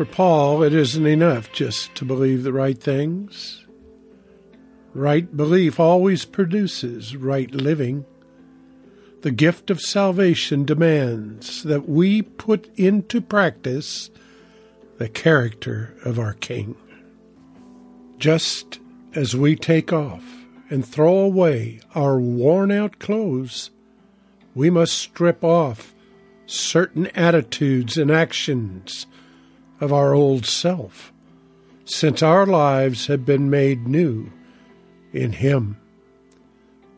For Paul, it isn't enough just to believe the right things. Right belief always produces right living. The gift of salvation demands that we put into practice the character of our King. Just as we take off and throw away our worn out clothes, we must strip off certain attitudes and actions of our old self, since our lives have been made new in Him.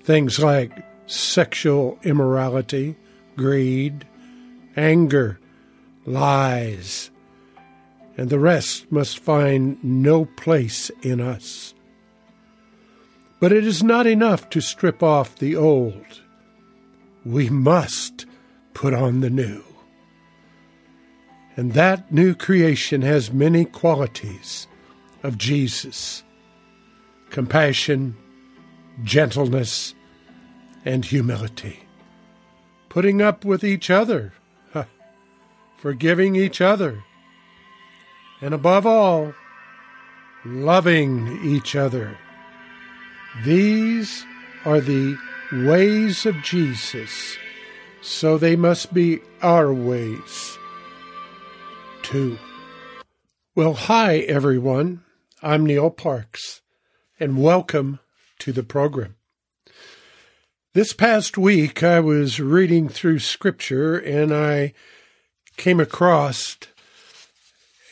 Things like sexual immorality, greed, anger, lies, and the rest must find no place in us. But it is not enough to strip off the old. We must put on the new. And that new creation has many qualities of Jesus. Compassion, gentleness, and humility. Putting up with each other, forgiving each other, and above all, loving each other. These are the ways of Jesus, so they must be our ways too. Well, hi everyone. I'm Neil Parks, and welcome to the program. This past week, I was reading through Scripture and I came across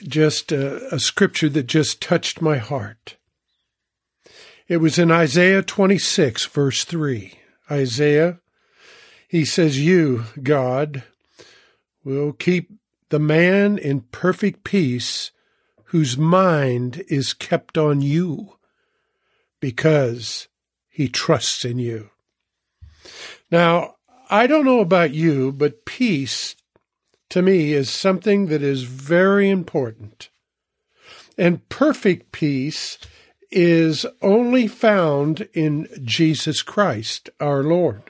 just a, a, scripture that just touched my heart. It was in Isaiah 26, verse 3. Isaiah, he says, You, God, will keep the man in perfect peace whose mind is kept on you because he trusts in you. Now, I don't know about you, but peace to me is something that is very important. And perfect peace is only found in Jesus Christ, our Lord.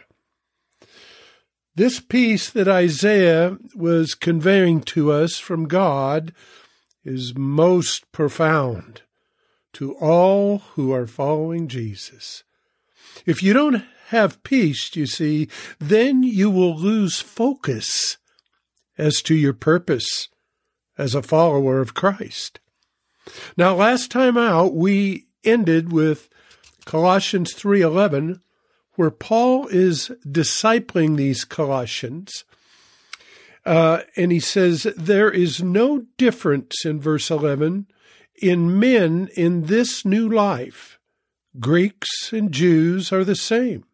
This peace that Isaiah was conveying to us from God is most profound to all who are following Jesus. If you don't have peace, you see, then you will lose focus as to your purpose as a follower of Christ. Now, last time out, we ended with Colossians 3:11 where Paul is discipling these Colossians. Uh, and he says, There is no difference in verse 11 in men in this new life. Greeks and Jews are the same.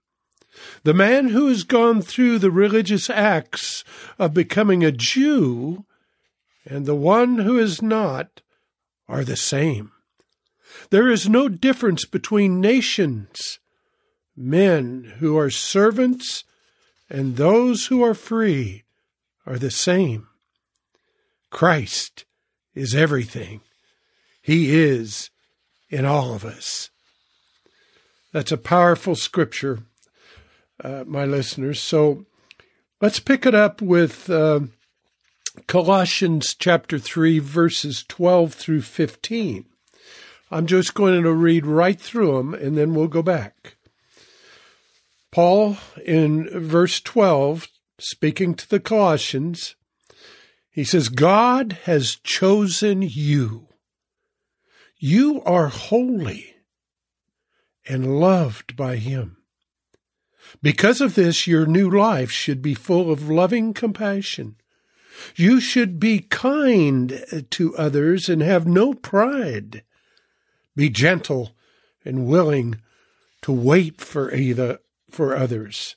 The man who has gone through the religious acts of becoming a Jew and the one who is not are the same. There is no difference between nations, men who are servants and those who are free are the same. Christ is everything. He is in all of us. That's a powerful scripture uh, my listeners. So let's pick it up with uh, Colossians chapter 3, verses 12 through 15. I'm just going to read right through them and then we'll go back. Paul, in verse 12, speaking to the Colossians, he says, God has chosen you. You are holy and loved by him. Because of this, your new life should be full of loving compassion. You should be kind to others and have no pride. Be gentle and willing to wait for either for others.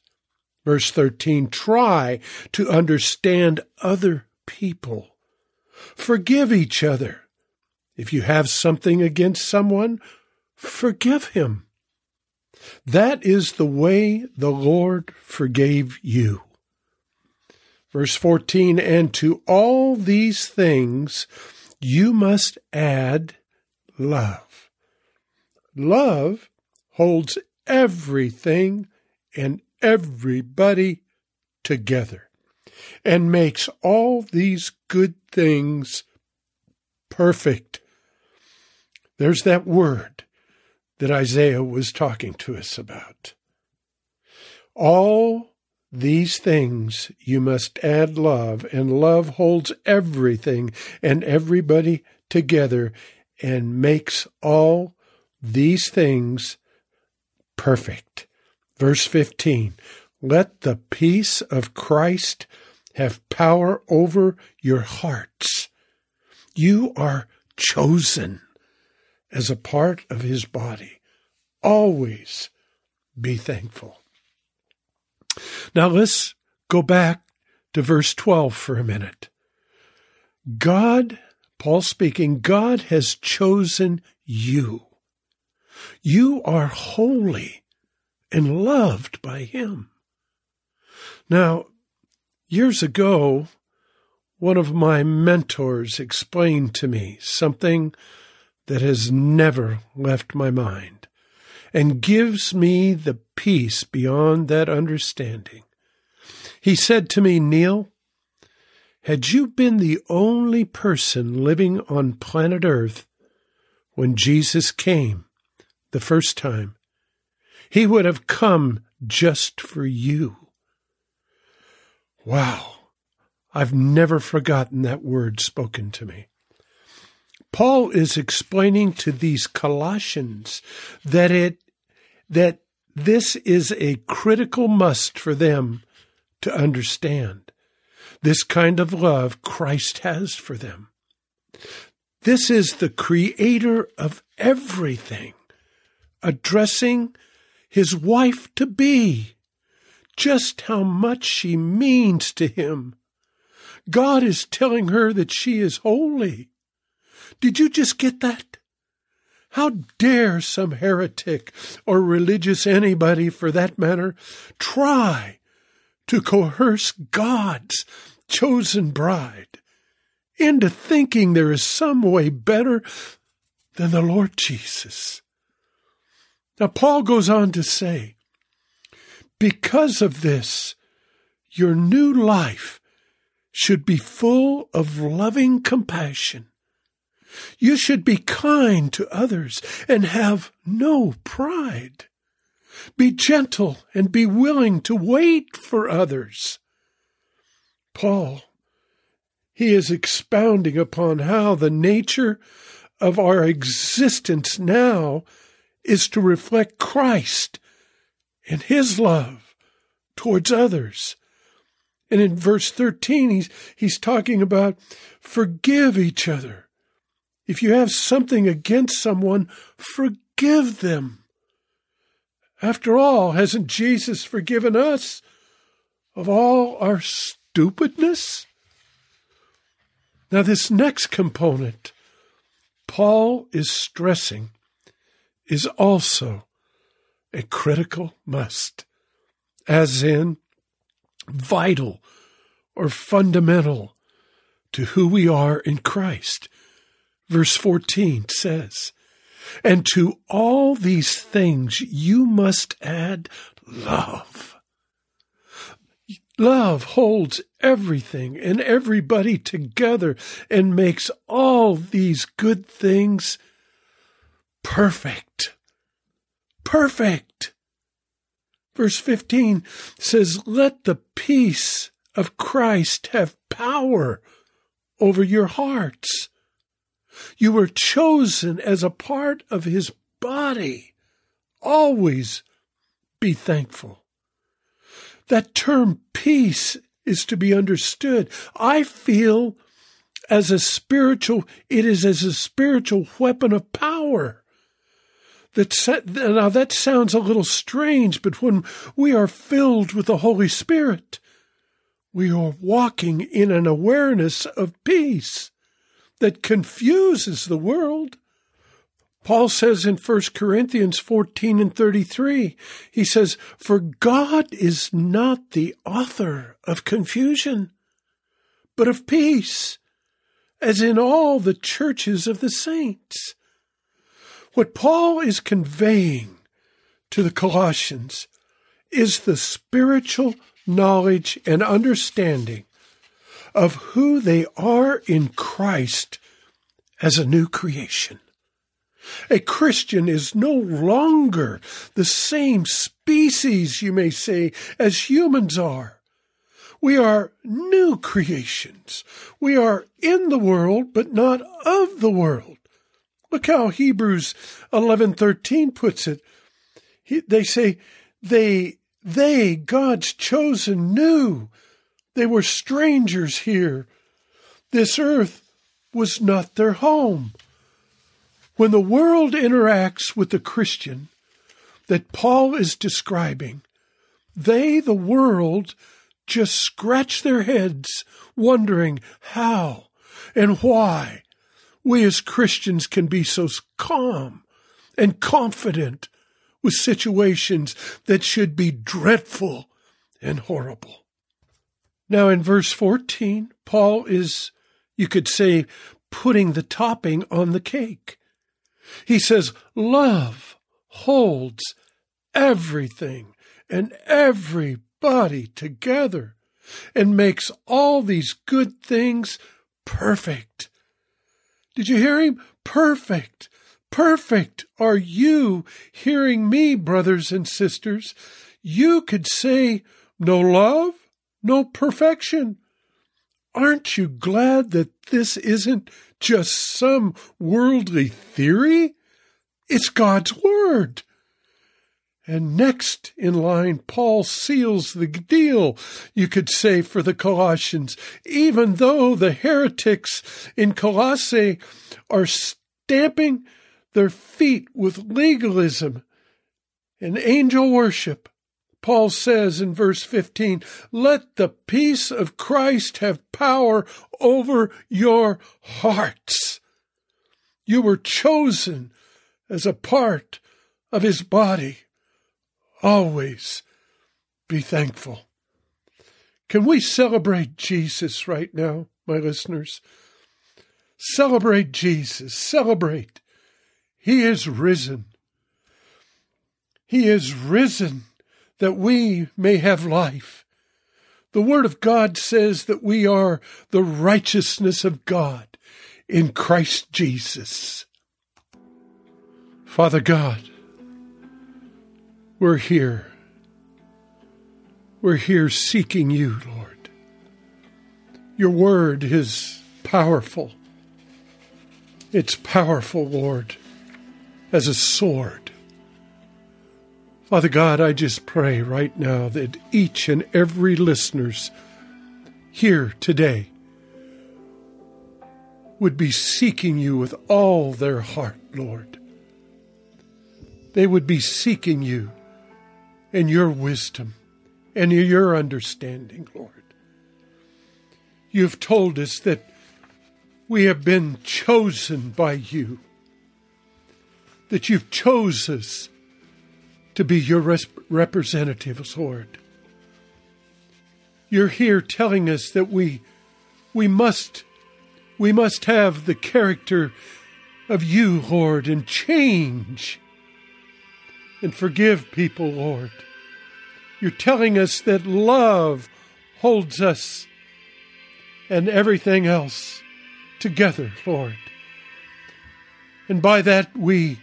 Verse 13, try to understand other people. Forgive each other. If you have something against someone, forgive him. That is the way the Lord forgave you. Verse 14, and to all these things you must add love. Love holds everything and everybody together and makes all these good things perfect. There's that word that Isaiah was talking to us about. All these things you must add love, and love holds everything and everybody together and makes all these things perfect. Verse 15 Let the peace of Christ have power over your hearts. You are chosen as a part of his body. Always be thankful. Now let's go back to verse 12 for a minute. God, Paul speaking, God has chosen you. You are holy and loved by Him. Now, years ago, one of my mentors explained to me something that has never left my mind and gives me the peace beyond that understanding. He said to me, Neil, had you been the only person living on planet Earth when Jesus came the first time, he would have come just for you. Wow. I've never forgotten that word spoken to me. Paul is explaining to these Colossians that it that this is a critical must for them to understand. This kind of love Christ has for them. This is the creator of everything, addressing his wife to be, just how much she means to him. God is telling her that she is holy. Did you just get that? How dare some heretic or religious anybody for that matter try to coerce God's chosen bride into thinking there is some way better than the Lord Jesus? Now, Paul goes on to say, because of this, your new life should be full of loving compassion you should be kind to others and have no pride. Be gentle and be willing to wait for others. Paul, he is expounding upon how the nature of our existence now is to reflect Christ and his love towards others. And in verse 13, he's, he's talking about forgive each other if you have something against someone, forgive them. After all, hasn't Jesus forgiven us of all our stupidness? Now, this next component, Paul is stressing, is also a critical must, as in vital or fundamental to who we are in Christ. Verse 14 says, And to all these things you must add love. Love holds everything and everybody together and makes all these good things perfect. Perfect. Verse 15 says, Let the peace of Christ have power over your hearts you were chosen as a part of his body. Always be thankful. That term peace is to be understood. I feel as a spiritual, it is as a spiritual weapon of power. That now that sounds a little strange, but when we are filled with the Holy Spirit, we are walking in an awareness of peace that confuses the world. Paul says in 1 Corinthians 14 and 33, he says, For God is not the author of confusion, but of peace, as in all the churches of the saints. What Paul is conveying to the Colossians is the spiritual knowledge and understanding of who they are in Christ as a new creation. A Christian is no longer the same species, you may say, as humans are. We are new creations. We are in the world, but not of the world. Look how Hebrews 11:13 puts it. He, they say they they God's chosen knew they were strangers here. This earth was not their home. When the world interacts with the Christian that Paul is describing, they, the world, just scratch their heads wondering how and why we as Christians can be so calm and confident with situations that should be dreadful and horrible. Now, in verse 14, Paul is, you could say, putting the topping on the cake. He says, Love holds everything and everybody together and makes all these good things perfect. Did you hear him? Perfect. Perfect are you hearing me, brothers and sisters. You could say, no love, no perfection. Aren't you glad that this isn't just some worldly theory? It's God's Word. And next in line, Paul seals the deal, you could say, for the Colossians, even though the heretics in Colossae are stamping their feet with legalism and angel worship. Paul says in verse 15, let the peace of Christ have power over your hearts. You were chosen as a part of his body. Always be thankful. Can we celebrate Jesus right now, my listeners? Celebrate Jesus. Celebrate. He is risen. He is risen that we may have life. The Word of God says that we are the righteousness of God in Christ Jesus. Father God, we're here. We're here seeking you, Lord. Your Word is powerful. It's powerful, Lord, as a sword. Father God, I just pray right now that each and every listeners here today would be seeking you with all their heart, Lord. They would be seeking you and your wisdom and your understanding, Lord. You've told us that we have been chosen by you, that you've chosen us to be your res- representatives, Lord. You're here telling us that we we must we must have the character of you, Lord, and change and forgive people, Lord. You're telling us that love holds us and everything else together, Lord. And by that we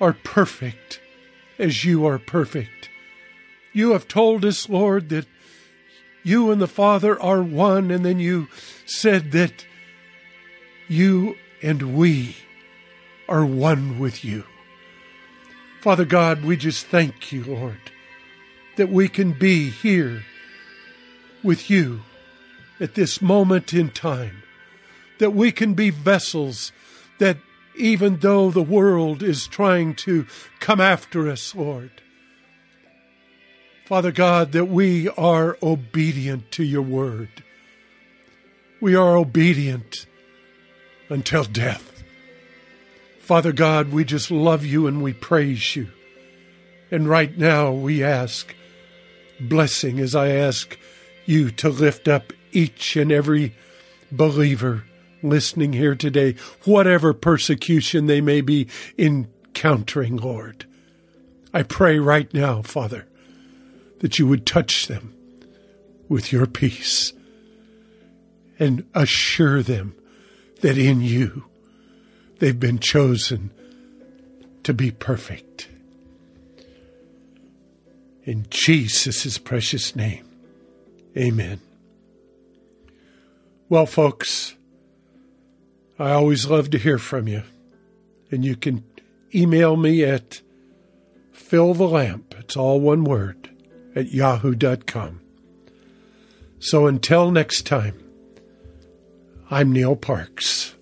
are perfect as you are perfect. You have told us, Lord, that you and the Father are one, and then you said that you and we are one with you. Father God, we just thank you, Lord, that we can be here with you at this moment in time, that we can be vessels that even though the world is trying to come after us, Lord. Father God, that we are obedient to your word. We are obedient until death. Father God, we just love you and we praise you. And right now we ask blessing as I ask you to lift up each and every believer listening here today, whatever persecution they may be encountering, Lord. I pray right now, Father, that you would touch them with your peace and assure them that in you they've been chosen to be perfect. In Jesus' precious name, amen. Well, folks, I always love to hear from you. And you can email me at fill the lamp, it's all one word, at yahoo.com. So until next time, I'm Neil Parks.